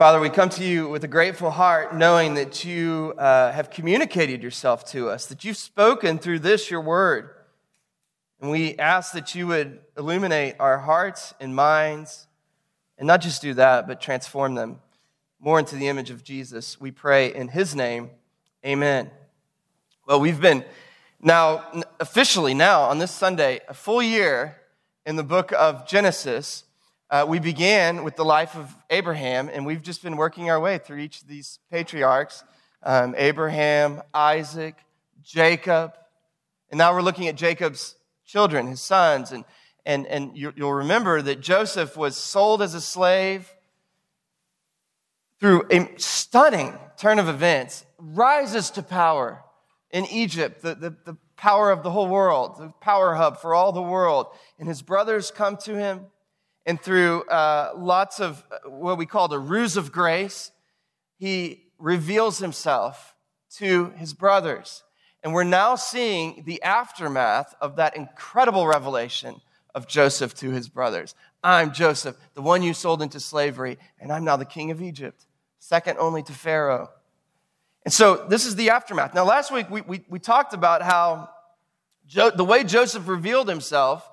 Father, we come to you with a grateful heart, knowing that you uh, have communicated yourself to us, that you've spoken through this, your word. And we ask that you would illuminate our hearts and minds, and not just do that, but transform them more into the image of Jesus. We pray in his name. Amen. Well, we've been now, officially now, on this Sunday, a full year in the book of Genesis. Uh, we began with the life of Abraham, and we've just been working our way through each of these patriarchs um, Abraham, Isaac, Jacob. And now we're looking at Jacob's children, his sons. And, and, and you, you'll remember that Joseph was sold as a slave through a stunning turn of events, rises to power in Egypt, the, the, the power of the whole world, the power hub for all the world. And his brothers come to him and through uh, lots of uh, what we call the ruse of grace, he reveals himself to his brothers. And we're now seeing the aftermath of that incredible revelation of Joseph to his brothers. I'm Joseph, the one you sold into slavery, and I'm now the king of Egypt, second only to Pharaoh. And so this is the aftermath. Now, last week we, we, we talked about how jo- the way Joseph revealed himself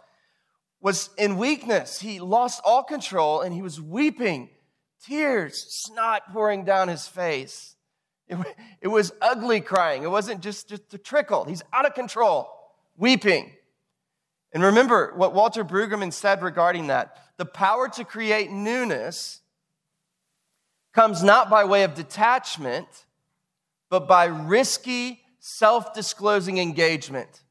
was in weakness. He lost all control and he was weeping, tears, snot pouring down his face. It, it was ugly crying. It wasn't just, just a trickle. He's out of control, weeping. And remember what Walter Brueggemann said regarding that the power to create newness comes not by way of detachment, but by risky, self disclosing engagement.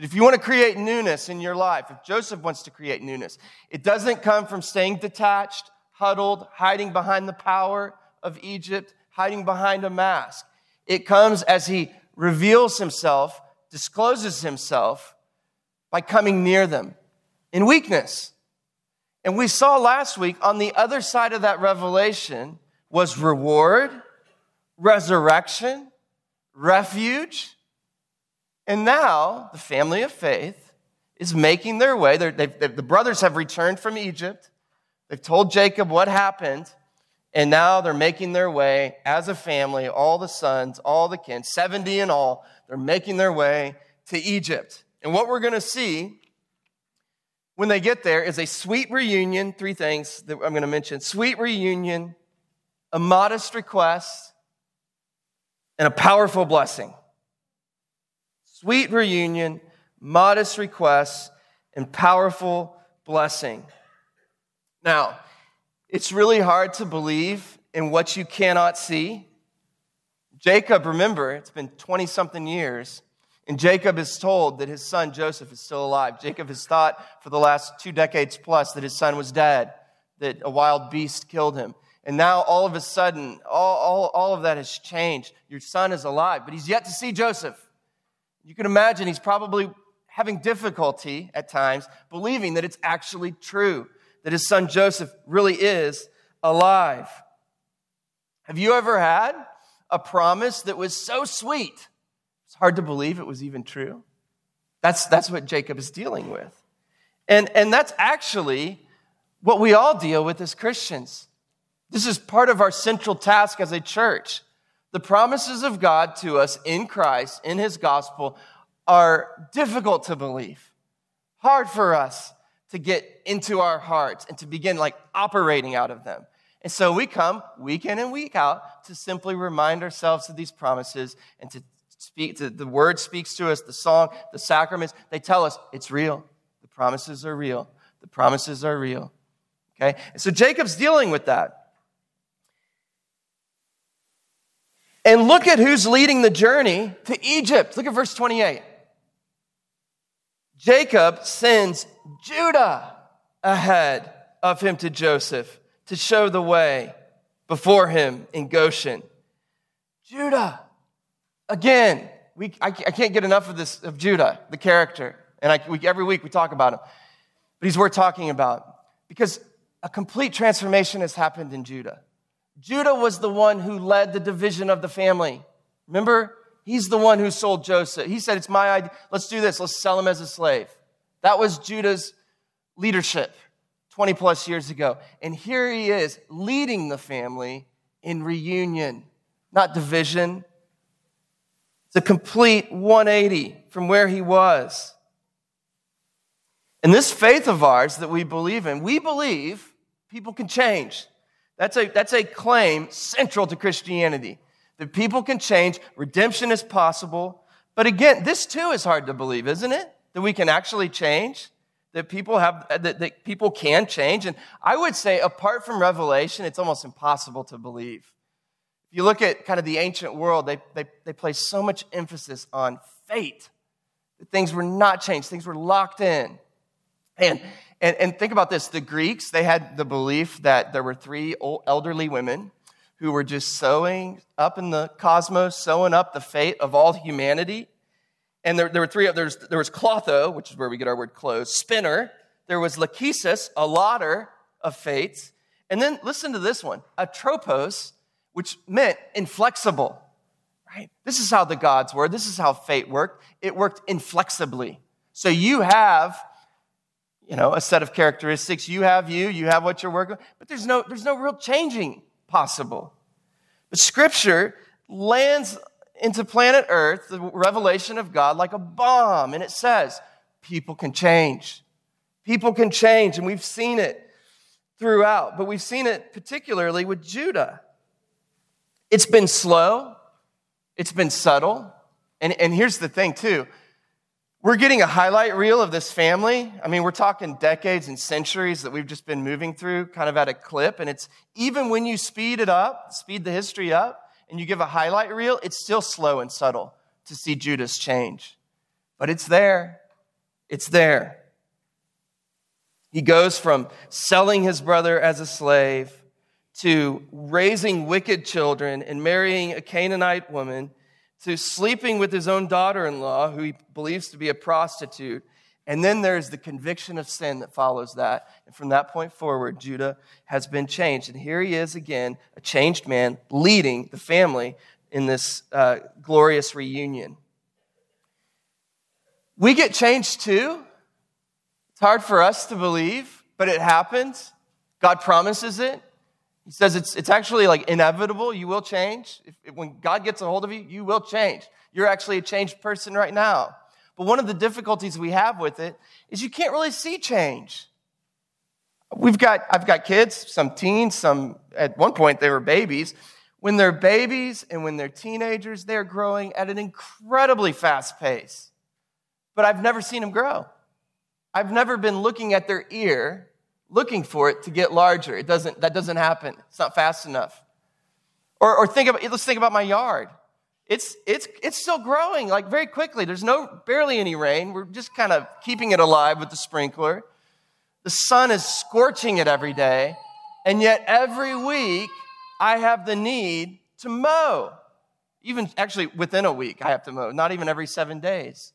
That if you want to create newness in your life, if Joseph wants to create newness, it doesn't come from staying detached, huddled, hiding behind the power of Egypt, hiding behind a mask. It comes as he reveals himself, discloses himself by coming near them in weakness. And we saw last week on the other side of that revelation was reward, resurrection, refuge, and now the family of faith is making their way. They've, they've, the brothers have returned from Egypt. They've told Jacob what happened. And now they're making their way as a family, all the sons, all the kin, 70 in all, they're making their way to Egypt. And what we're going to see when they get there is a sweet reunion. Three things that I'm going to mention sweet reunion, a modest request, and a powerful blessing sweet reunion, modest requests, and powerful blessing. Now, it's really hard to believe in what you cannot see. Jacob, remember, it's been 20 something years, and Jacob is told that his son Joseph is still alive. Jacob has thought for the last two decades plus that his son was dead, that a wild beast killed him. And now all of a sudden, all, all, all of that has changed. Your son is alive, but he's yet to see Joseph. You can imagine he's probably having difficulty at times believing that it's actually true, that his son Joseph really is alive. Have you ever had a promise that was so sweet? It's hard to believe it was even true. That's, that's what Jacob is dealing with. And, and that's actually what we all deal with as Christians. This is part of our central task as a church the promises of God to us in Christ, in His gospel, are difficult to believe, hard for us to get into our hearts and to begin like operating out of them. And so we come week in and week out to simply remind ourselves of these promises and to speak to the word speaks to us, the song, the sacraments, they tell us it's real. The promises are real. The promises are real. Okay? And so Jacob's dealing with that. And look at who's leading the journey to Egypt. Look at verse 28. Jacob sends Judah ahead of him to Joseph to show the way before him in Goshen. Judah. Again, we, I, I can't get enough of this, of Judah, the character. And I, we, every week we talk about him. But he's worth talking about because a complete transformation has happened in Judah. Judah was the one who led the division of the family. Remember? He's the one who sold Joseph. He said, It's my idea. Let's do this. Let's sell him as a slave. That was Judah's leadership. 20 plus years ago. And here he is leading the family in reunion, not division. It's a complete 180 from where he was. And this faith of ours that we believe in, we believe people can change. That's a, that's a claim central to Christianity that people can change, redemption is possible. But again, this too is hard to believe, isn't it? That we can actually change, that people have that, that people can change. And I would say, apart from revelation, it's almost impossible to believe. If you look at kind of the ancient world, they, they, they place so much emphasis on fate. That things were not changed, things were locked in. And, and, and think about this the Greeks, they had the belief that there were three old, elderly women who were just sewing up in the cosmos, sewing up the fate of all humanity. And there, there were three, there was Clotho, which is where we get our word clothes, spinner. There was Lachesis, a lotter of fates. And then listen to this one, Atropos, which meant inflexible. Right? This is how the gods were. This is how fate worked. It worked inflexibly. So you have you know, a set of characteristics. You have you, you have what you're working with, but there's no, there's no real changing possible. But Scripture lands into planet Earth, the revelation of God, like a bomb, and it says, people can change. People can change, and we've seen it throughout, but we've seen it particularly with Judah. It's been slow, it's been subtle, and, and here's the thing, too we're getting a highlight reel of this family. I mean, we're talking decades and centuries that we've just been moving through kind of at a clip. And it's even when you speed it up, speed the history up, and you give a highlight reel, it's still slow and subtle to see Judah's change. But it's there. It's there. He goes from selling his brother as a slave to raising wicked children and marrying a Canaanite woman to sleeping with his own daughter in law, who he believes to be a prostitute. And then there's the conviction of sin that follows that. And from that point forward, Judah has been changed. And here he is again, a changed man, leading the family in this uh, glorious reunion. We get changed too. It's hard for us to believe, but it happens. God promises it. He says it's, it's actually like inevitable. You will change. If, if, when God gets a hold of you, you will change. You're actually a changed person right now. But one of the difficulties we have with it is you can't really see change. We've got, I've got kids, some teens, some, at one point they were babies. When they're babies and when they're teenagers, they're growing at an incredibly fast pace. But I've never seen them grow. I've never been looking at their ear looking for it to get larger. It doesn't, that doesn't happen. It's not fast enough. Or, or think about, let's think about my yard. It's, it's, it's still growing like very quickly. There's no, barely any rain. We're just kind of keeping it alive with the sprinkler. The sun is scorching it every day. And yet every week I have the need to mow. Even actually within a week, I have to mow, not even every seven days.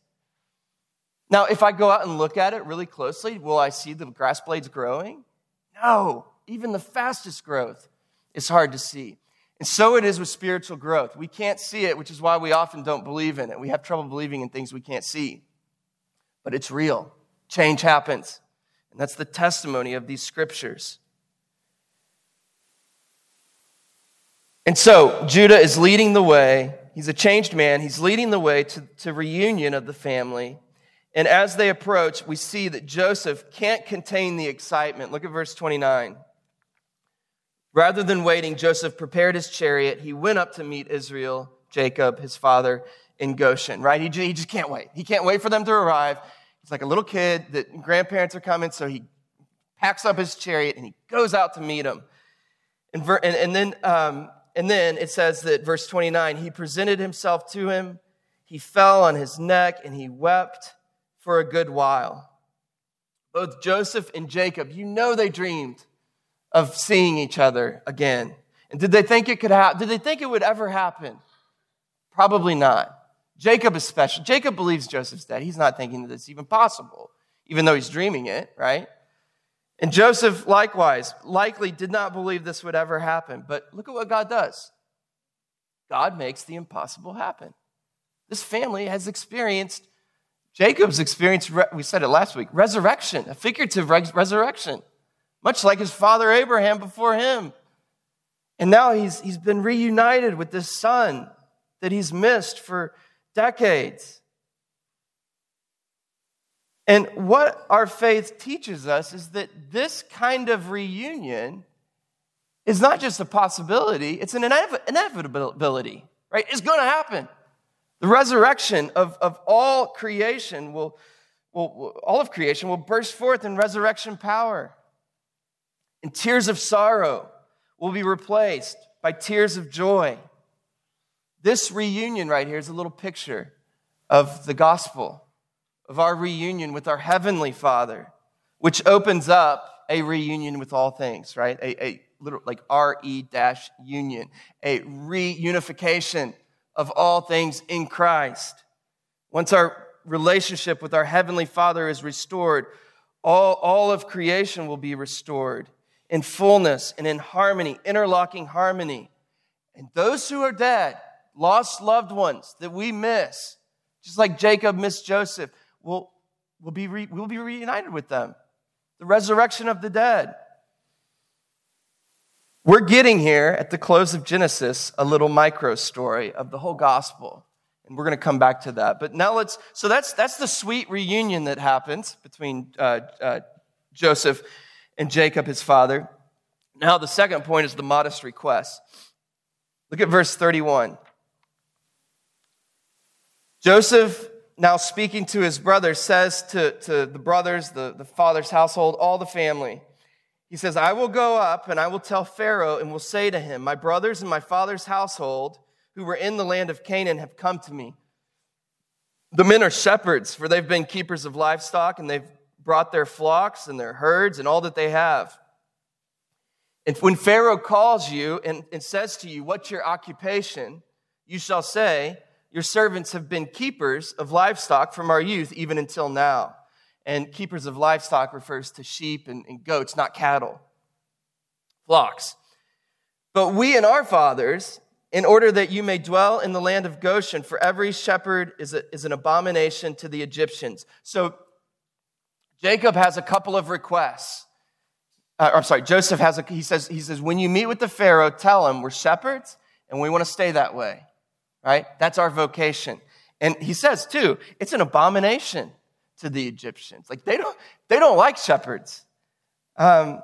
Now, if I go out and look at it really closely, will I see the grass blades growing? No, even the fastest growth is hard to see. And so it is with spiritual growth. We can't see it, which is why we often don't believe in it. We have trouble believing in things we can't see. But it's real. Change happens. And that's the testimony of these scriptures. And so Judah is leading the way. He's a changed man. He's leading the way to, to reunion of the family. And as they approach, we see that Joseph can't contain the excitement. Look at verse 29. Rather than waiting, Joseph prepared his chariot. He went up to meet Israel, Jacob, his father, in Goshen, right? He just, he just can't wait. He can't wait for them to arrive. He's like a little kid that grandparents are coming, so he packs up his chariot and he goes out to meet them. And, ver, and, and then, um, and then it says that verse 29 he presented himself to him, he fell on his neck, and he wept for a good while. Both Joseph and Jacob, you know they dreamed of seeing each other again. And did they think it could happen? Did they think it would ever happen? Probably not. Jacob is special. Jacob believes Joseph's dead. He's not thinking that it's even possible, even though he's dreaming it, right? And Joseph, likewise, likely did not believe this would ever happen. But look at what God does God makes the impossible happen. This family has experienced Jacob's experienced, we said it last week, resurrection, a figurative resurrection. much like his father Abraham before him. And now he's, he's been reunited with this son that he's missed for decades. And what our faith teaches us is that this kind of reunion is not just a possibility, it's an inevitability, right? It's going to happen. The resurrection of, of all creation will, will, all of creation will burst forth in resurrection power. And tears of sorrow will be replaced by tears of joy. This reunion right here is a little picture of the gospel, of our reunion with our heavenly Father, which opens up a reunion with all things, right? A, a little like RE dash union, a reunification of all things in Christ. Once our relationship with our Heavenly Father is restored, all, all of creation will be restored in fullness and in harmony, interlocking harmony. And those who are dead, lost loved ones that we miss, just like Jacob missed Joseph, will, will, be, re, will be reunited with them. The resurrection of the dead. We're getting here at the close of Genesis a little micro story of the whole gospel. And we're going to come back to that. But now let's, so that's, that's the sweet reunion that happens between uh, uh, Joseph and Jacob, his father. Now, the second point is the modest request. Look at verse 31. Joseph, now speaking to his brothers, says to, to the brothers, the, the father's household, all the family, he says, I will go up and I will tell Pharaoh and will say to him, My brothers and my father's household who were in the land of Canaan have come to me. The men are shepherds, for they've been keepers of livestock and they've brought their flocks and their herds and all that they have. And when Pharaoh calls you and, and says to you, What's your occupation? you shall say, Your servants have been keepers of livestock from our youth, even until now. And keepers of livestock refers to sheep and, and goats, not cattle, flocks. But we and our fathers, in order that you may dwell in the land of Goshen, for every shepherd is, a, is an abomination to the Egyptians. So Jacob has a couple of requests. Uh, I'm sorry, Joseph has a, he says, he says, when you meet with the Pharaoh, tell him we're shepherds and we want to stay that way, right? That's our vocation. And he says too, it's an abomination to the Egyptians. Like they don't, they don't like shepherds. Um,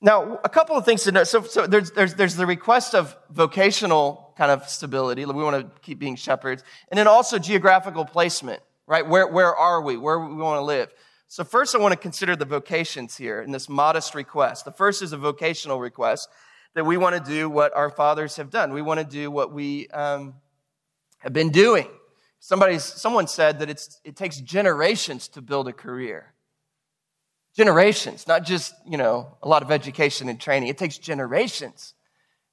now, a couple of things to know. So, so there's, there's, there's the request of vocational kind of stability. We want to keep being shepherds. And then also geographical placement, right? Where, where are we? Where we want to live? So first I want to consider the vocations here in this modest request. The first is a vocational request that we want to do what our fathers have done. We want to do what we um, have been doing. Somebody, someone said that it's, it takes generations to build a career. Generations, not just, you know, a lot of education and training. It takes generations.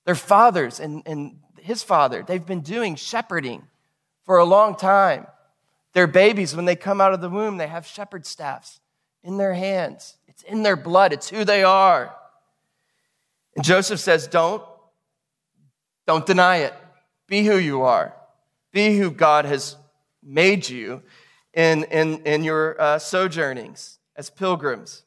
Their fathers and, and his father, they've been doing shepherding for a long time. Their babies, when they come out of the womb, they have shepherd staffs in their hands. It's in their blood, it's who they are. And Joseph says, Don't, don't deny it. Be who you are. Be who God has made you in, in, in your uh, sojournings as pilgrims.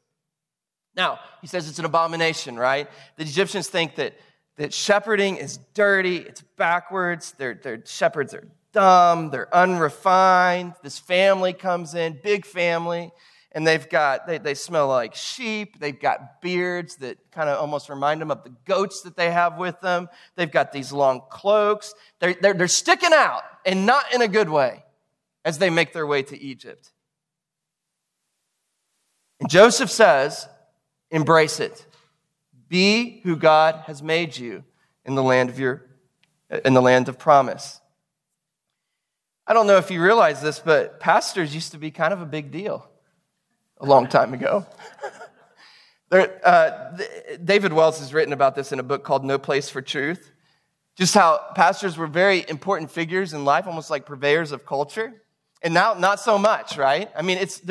Now, he says it's an abomination, right? The Egyptians think that, that shepherding is dirty, it's backwards, their, their shepherds are dumb, they're unrefined. This family comes in, big family, and they've got, they, they smell like sheep. They've got beards that kind of almost remind them of the goats that they have with them. They've got these long cloaks. They're, they're, they're sticking out and not in a good way as they make their way to Egypt. And Joseph says, embrace it. Be who God has made you in the land of your in the land of promise. I don't know if you realize this, but pastors used to be kind of a big deal a long time ago. there, uh, David Wells has written about this in a book called No Place for Truth. Just how pastors were very important figures in life, almost like purveyors of culture. And now, not so much, right? I mean, it's,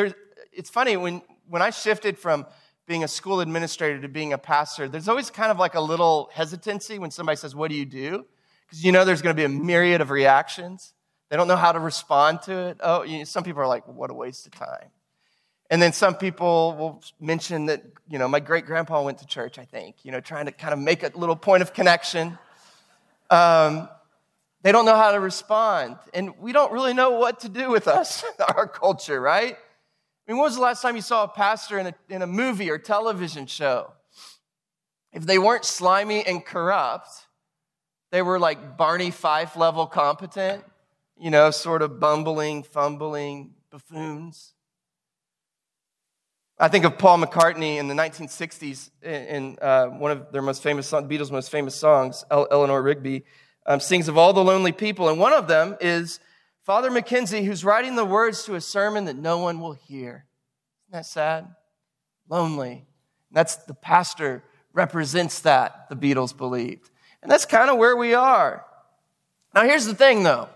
it's funny when, when I shifted from being a school administrator to being a pastor, there's always kind of like a little hesitancy when somebody says, What do you do? Because you know there's going to be a myriad of reactions. They don't know how to respond to it. Oh, you know, some people are like, What a waste of time. And then some people will mention that, you know, my great grandpa went to church, I think, you know, trying to kind of make a little point of connection. Um, they don't know how to respond. And we don't really know what to do with us, our culture, right? I mean, when was the last time you saw a pastor in a, in a movie or television show? If they weren't slimy and corrupt, they were like Barney Fife level competent, you know, sort of bumbling, fumbling buffoons. I think of Paul McCartney in the 1960s in uh, one of their most famous Beatles' most famous songs, Eleanor Rigby, um, sings of all the lonely people. And one of them is Father McKenzie, who's writing the words to a sermon that no one will hear. Isn't that sad? Lonely. That's the pastor represents that, the Beatles believed. And that's kind of where we are. Now, here's the thing, though.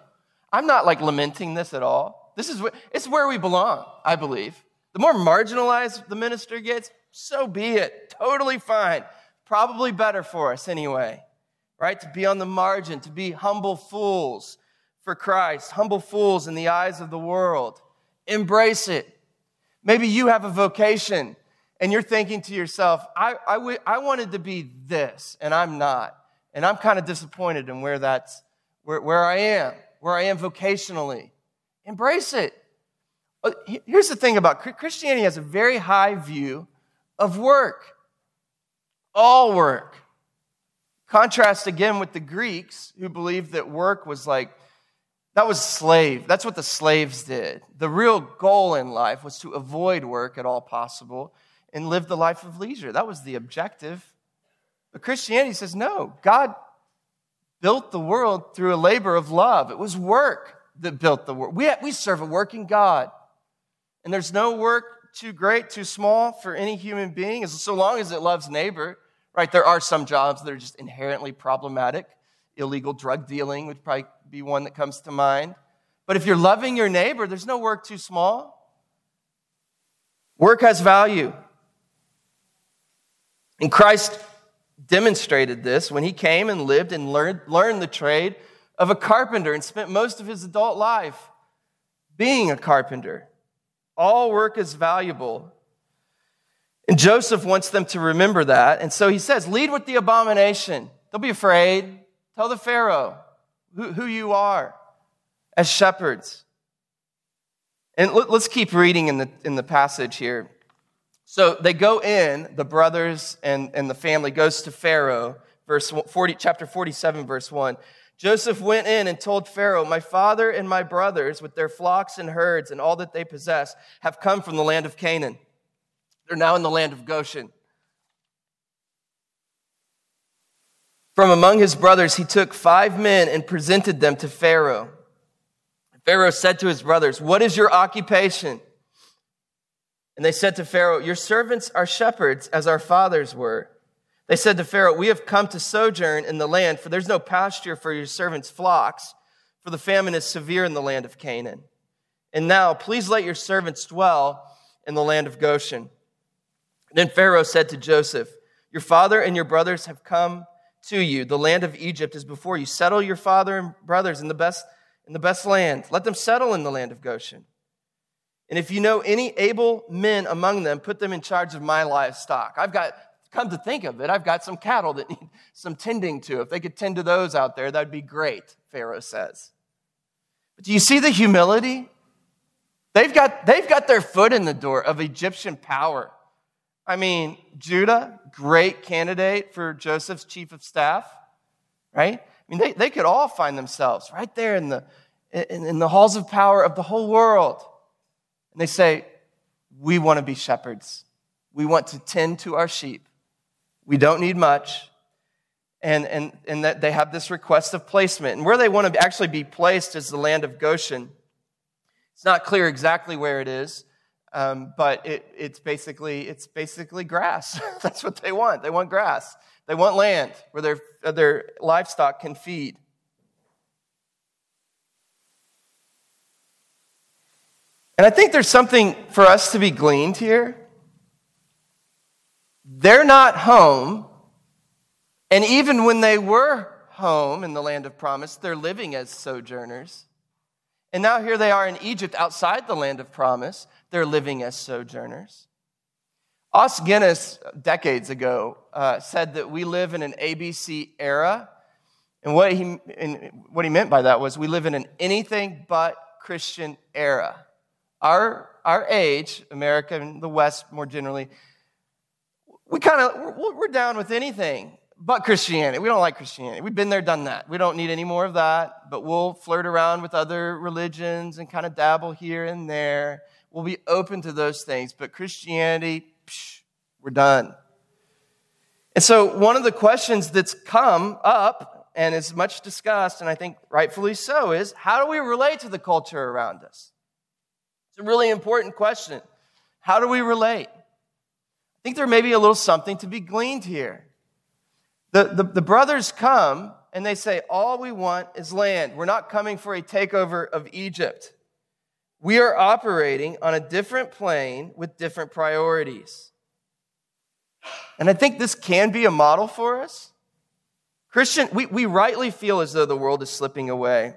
I'm not like lamenting this at all. This is it's where we belong, I believe. The more marginalized the minister gets, so be it. Totally fine. Probably better for us anyway, right? To be on the margin, to be humble fools for Christ, humble fools in the eyes of the world. Embrace it. Maybe you have a vocation and you're thinking to yourself, I, I, w- I wanted to be this, and I'm not. And I'm kind of disappointed in where that's where, where I am, where I am vocationally. Embrace it. Uh, here's the thing about Christianity has a very high view of work. All work. Contrast again with the Greeks who believed that work was like, that was slave. That's what the slaves did. The real goal in life was to avoid work at all possible and live the life of leisure. That was the objective. But Christianity says no, God built the world through a labor of love. It was work that built the world. We, we serve a working God. And there's no work too great, too small for any human being, so long as it loves neighbor. Right? There are some jobs that are just inherently problematic. Illegal drug dealing would probably be one that comes to mind. But if you're loving your neighbor, there's no work too small. Work has value. And Christ demonstrated this when he came and lived and learned, learned the trade of a carpenter and spent most of his adult life being a carpenter. All work is valuable. And Joseph wants them to remember that. And so he says, Lead with the abomination. Don't be afraid. Tell the Pharaoh who, who you are as shepherds. And let's keep reading in the, in the passage here. So they go in, the brothers and, and the family goes to Pharaoh, verse 40, chapter 47, verse 1. Joseph went in and told Pharaoh, My father and my brothers, with their flocks and herds and all that they possess, have come from the land of Canaan. They're now in the land of Goshen. From among his brothers, he took five men and presented them to Pharaoh. Pharaoh said to his brothers, What is your occupation? And they said to Pharaoh, Your servants are shepherds, as our fathers were. They said to Pharaoh, We have come to sojourn in the land, for there's no pasture for your servants' flocks, for the famine is severe in the land of Canaan. And now, please let your servants dwell in the land of Goshen. Then Pharaoh said to Joseph, Your father and your brothers have come to you. The land of Egypt is before you. Settle your father and brothers in the best, in the best land. Let them settle in the land of Goshen. And if you know any able men among them, put them in charge of my livestock. I've got, come to think of it, I've got some cattle that need some tending to. If they could tend to those out there, that'd be great, Pharaoh says. But do you see the humility? They've got, they've got their foot in the door of Egyptian power. I mean, Judah, great candidate for Joseph's chief of staff, right? I mean, they, they could all find themselves right there in the, in, in the halls of power of the whole world. And they say, We want to be shepherds. We want to tend to our sheep. We don't need much. And, and, and that they have this request of placement. And where they want to actually be placed is the land of Goshen. It's not clear exactly where it is, um, but it, it's, basically, it's basically grass. That's what they want. They want grass. They want land where their, their livestock can feed. And I think there's something for us to be gleaned here. They're not home. And even when they were home in the land of promise, they're living as sojourners. And now here they are in Egypt outside the land of promise. they're living as sojourners. Os Guinness, decades ago, uh, said that we live in an ABC era. And what he, and what he meant by that was we live in an anything but Christian era. Our, our age, America and the West more generally, we kind of, we're, down with anything but Christianity. We don't like Christianity. We've been there, done that. We don't need any more of that, but we'll flirt around with other religions and kind of dabble here and there. We'll be open to those things, but Christianity, psh, we're done. And so, one of the questions that's come up and is much discussed, and I think rightfully so, is how do we relate to the culture around us? It's a really important question. How do we relate? I think there may be a little something to be gleaned here. The, the, the, brothers come and they say, All we want is land. We're not coming for a takeover of Egypt. We are operating on a different plane with different priorities. And I think this can be a model for us. Christian, we, we rightly feel as though the world is slipping away.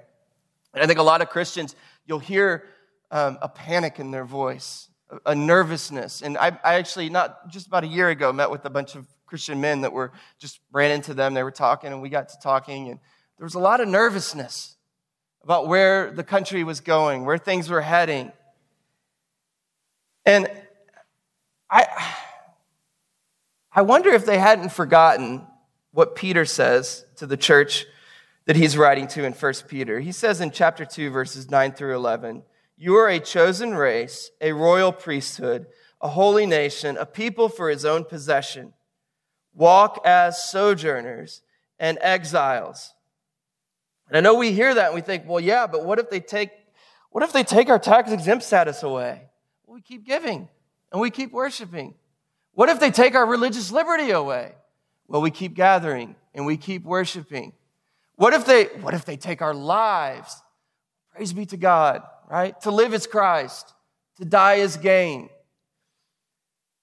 And I think a lot of Christians, you'll hear um, a panic in their voice, a, nervousness. And I, I actually, not just about a year ago, met with a bunch of Christian men that were just ran into them. They were talking, and we got to talking, and there was a lot of nervousness about where the country was going, where things were heading. And I, I wonder if they hadn't forgotten what Peter says to the church that he's writing to in 1 Peter. He says in chapter 2, verses 9 through 11, You are a chosen race, a royal priesthood, a holy nation, a people for his own possession walk as sojourners and exiles. And I know we hear that and we think, well, yeah, but what if they take, what if they take our tax exempt status away? Well, we keep giving and we keep worshiping. What if they take our religious liberty away? Well, we keep gathering and we keep worshiping. What if they, what if they take our lives? Praise be to God, right? To live is Christ, to die is gain.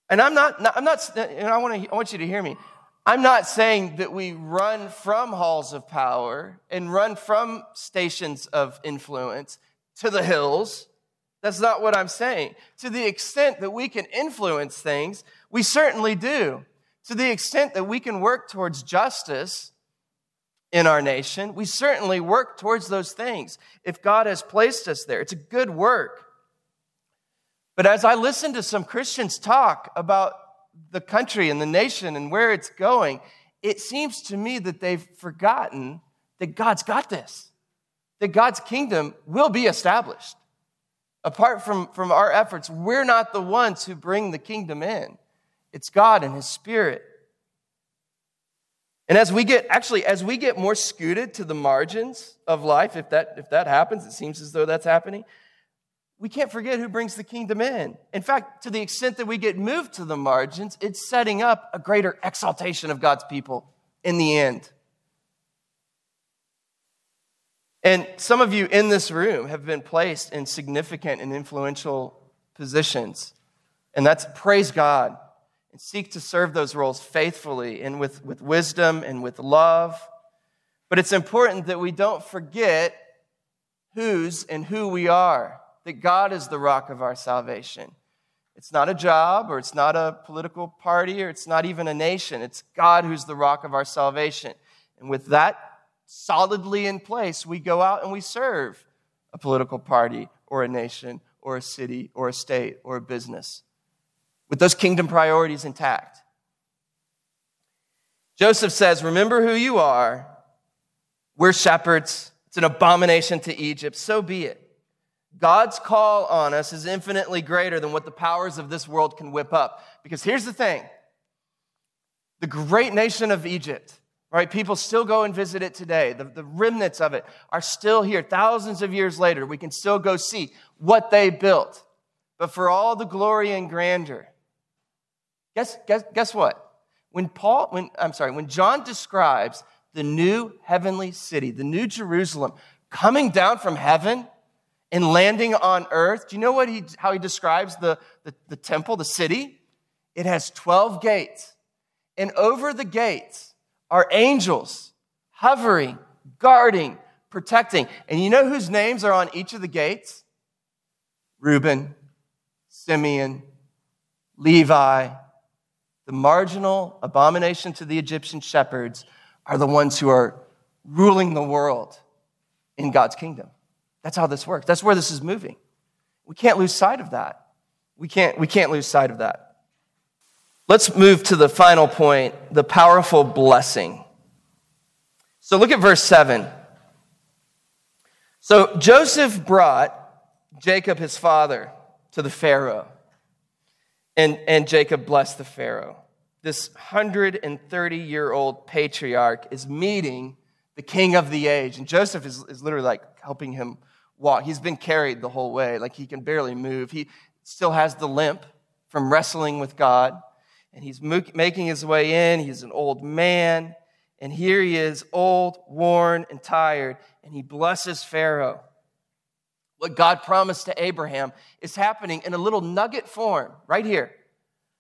And I'm not, I'm not, and I want, to, I want you to hear me. I'm not saying that we run from halls of power and run from stations of influence to the hills. That's not what I'm saying. To the extent that we can influence things, we certainly do. To the extent that we can work towards justice in our nation, we certainly work towards those things. If God has placed us there, it's a good work. But as I listen to some Christians talk about the country and the nation and where it's going, it seems to me that they've forgotten that God's got this, that God's kingdom will be established. Apart from, from our efforts, we're not the ones who bring the kingdom in. It's God and His Spirit. And as we get, actually, as we get more scooted to the margins of life, if that, if that happens, it seems as though that's happening, we can't forget who brings the kingdom in. In fact, to the extent that we get moved to the margins, it's setting up a greater exaltation of God's people in the end. And some of you in this room have been placed in significant and influential positions. And that's praise God and seek to serve those roles faithfully and with, with wisdom and with love. But it's important that we don't forget whose and who we are that God is the rock of our salvation. It's not a job or it's not a political party or it's not even a nation. It's God who's the rock of our salvation. And with that solidly in place, we go out and we serve a political party or a nation or a city or a state or a business with those kingdom priorities intact. Joseph says, Remember who you are. We're shepherds. It's an abomination to Egypt. So be it. God's call on us is infinitely greater than what the powers of this world can whip up. Because here's the thing the great nation of Egypt, right? People still go and visit it today. The, the remnants of it are still here. Thousands of years later, we can still go see what they built. But for all the glory and grandeur, guess, guess, guess what? When Paul, when, I'm sorry, when John describes the new heavenly city, the new Jerusalem, coming down from heaven, and landing on earth. Do you know what he, how he describes the, the, the temple, the city? It has 12 gates. And over the gates are angels hovering, guarding, protecting. And you know whose names are on each of the gates? Reuben, Simeon, Levi, the marginal abomination to the Egyptian shepherds are the ones who are ruling the world in God's kingdom. That's how this works. That's where this is moving. We can't lose sight of that. We can't, we can't lose sight of that. Let's move to the final point the powerful blessing. So look at verse 7. So Joseph brought Jacob, his father, to the Pharaoh, and, and Jacob blessed the Pharaoh. This 130 year old patriarch is meeting the king of the age. And Joseph is, is literally like helping him walk. He's been carried the whole way, like he can barely move. He still has the limp from wrestling with God. And he's making his way in. He's an old man. And here he is, old, worn, and tired. And he blesses Pharaoh. What God promised to Abraham is happening in a little nugget form right here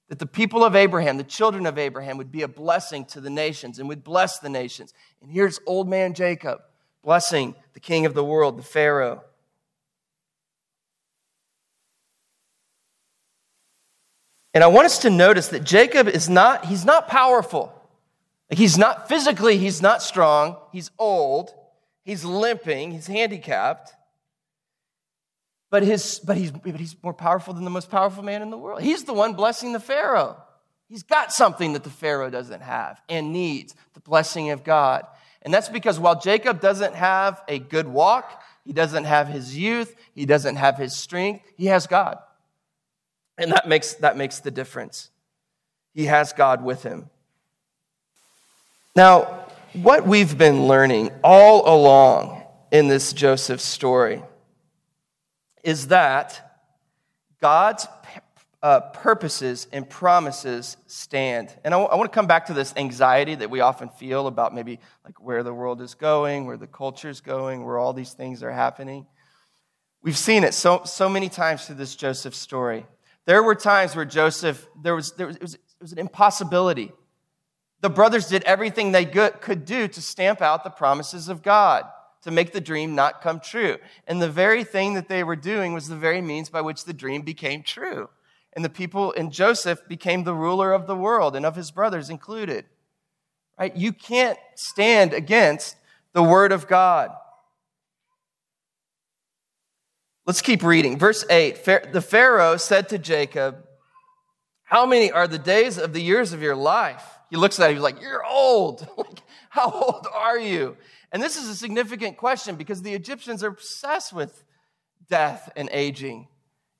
that the people of Abraham, the children of Abraham, would be a blessing to the nations and would bless the nations. And here's old man Jacob blessing the king of the world, the Pharaoh. And I want us to notice that Jacob is not, he's not powerful. He's not physically, he's not strong. He's old. He's limping. He's handicapped but, his, but, he's, but he's more powerful than the most powerful man in the world. He's the one blessing the Pharaoh. He's got something that the Pharaoh doesn't have and needs the blessing of God. And that's because while Jacob doesn't have a good walk, he doesn't have his youth, he doesn't have his strength, he has God. And that makes, that makes the difference. He has God with him. Now, what we've been learning all along in this Joseph story is that God's uh, purposes and promises stand. And I, w- I want to come back to this anxiety that we often feel about maybe like where the world is going, where the culture is going, where all these things are happening. We've seen it so, so many times through this Joseph story. There were times where Joseph, there was, there was, it, was, it was an impossibility. The brothers did everything they could do to stamp out the promises of God to make the dream not come true. And the very thing that they were doing was the very means by which the dream became true. And the people in Joseph became the ruler of the world and of his brothers included. Right? You can't stand against the word of God. Let's keep reading. Verse 8 The Pharaoh said to Jacob, How many are the days of the years of your life? He looks at him, he's like, You're old. like, How old are you? And this is a significant question because the Egyptians are obsessed with death and aging.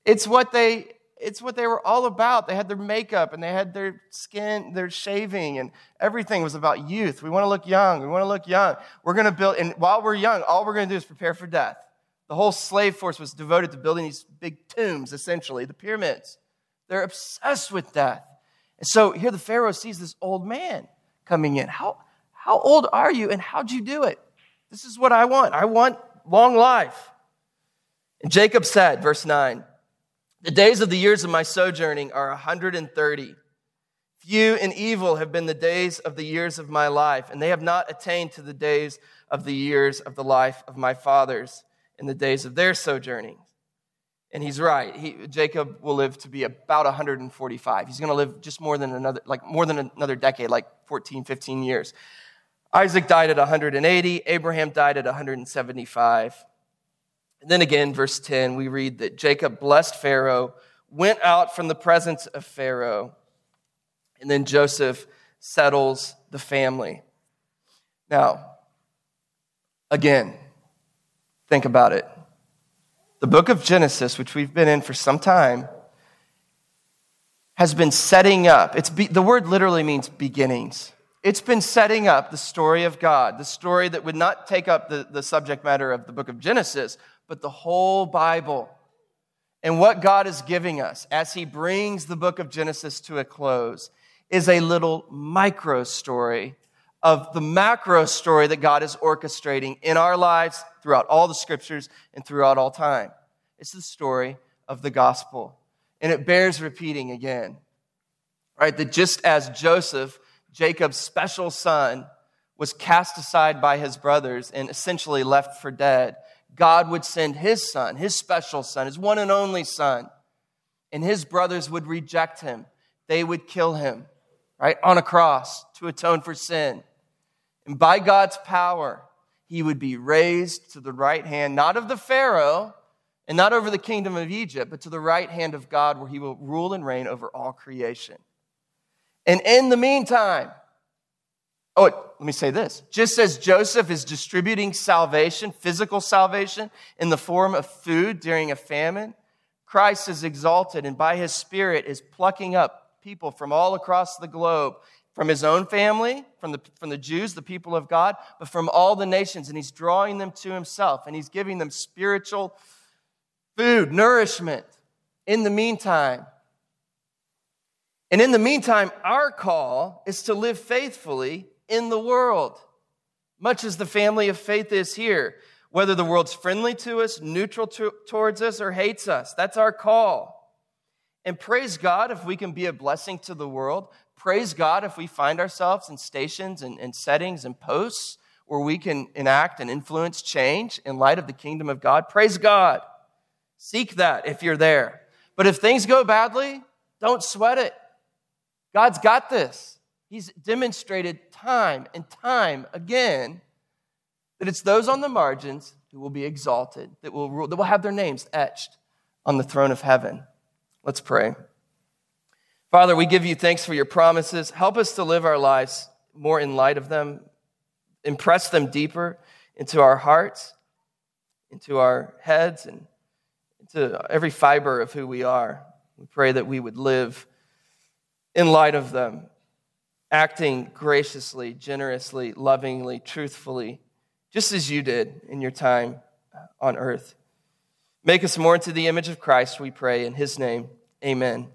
It's what they it's what they were all about. They had their makeup and they had their skin, their shaving, and everything was about youth. We want to look young. We want to look young. We're going to build, and while we're young, all we're going to do is prepare for death. The whole slave force was devoted to building these big tombs, essentially, the pyramids. They're obsessed with death. And so here the Pharaoh sees this old man coming in. How, how old are you and how'd you do it? This is what I want. I want long life. And Jacob said, verse 9, the days of the years of my sojourning are 130. Few and evil have been the days of the years of my life, and they have not attained to the days of the years of the life of my fathers in the days of their sojourning. And he's right. He, Jacob will live to be about 145. He's going to live just more than another, like more than another decade, like 14, 15 years. Isaac died at 180, Abraham died at 175. And then again, verse 10, we read that Jacob blessed Pharaoh, went out from the presence of Pharaoh, and then Joseph settles the family. Now, again, think about it. The book of Genesis, which we've been in for some time, has been setting up. It's be, the word literally means beginnings. It's been setting up the story of God, the story that would not take up the, the subject matter of the book of Genesis, but the whole Bible. And what God is giving us as He brings the book of Genesis to a close is a little micro story of the macro story that God is orchestrating in our lives throughout all the scriptures and throughout all time. It's the story of the gospel. And it bears repeating again, right? That just as Joseph Jacob's special son, was cast aside by his brothers and essentially left for dead, God would send his son, his special son, his one and only son, and his brothers would reject him. They would kill him, right, on a cross to atone for sin. And by God's power, he would be raised to the right hand, not of the Pharaoh and not over the kingdom of Egypt, but to the right hand of God, where he will rule and reign over all creation. And in the meantime, oh, let me say this just as Joseph is distributing salvation, physical salvation, in the form of food during a famine, Christ is exalted and by his Spirit is plucking up people from all across the globe, from his own family, from the, from the Jews, the people of God, but from all the nations, and he's drawing them to himself and he's giving them spiritual food, nourishment in the meantime. And in the meantime, our call is to live faithfully in the world, much as the family of faith is here whether the world's friendly to us, neutral to, towards us, or hates us. That's our call. And praise God if we can be a blessing to the world. Praise God if we find ourselves in stations and, and settings and posts where we can enact and influence change in light of the kingdom of God. Praise God. Seek that if you're there. But if things go badly, don't sweat it. God's got this. He's demonstrated time and time again that it's those on the margins who will be exalted, that will, rule, that will have their names etched on the throne of heaven. Let's pray. Father, we give you thanks for your promises. Help us to live our lives more in light of them, impress them deeper into our hearts, into our heads, and into every fiber of who we are. We pray that we would live in light of them, acting graciously, generously, lovingly, truthfully just as you did in your time uh, on earth. Make us more into the image of Christ, we pray. In his name, amen.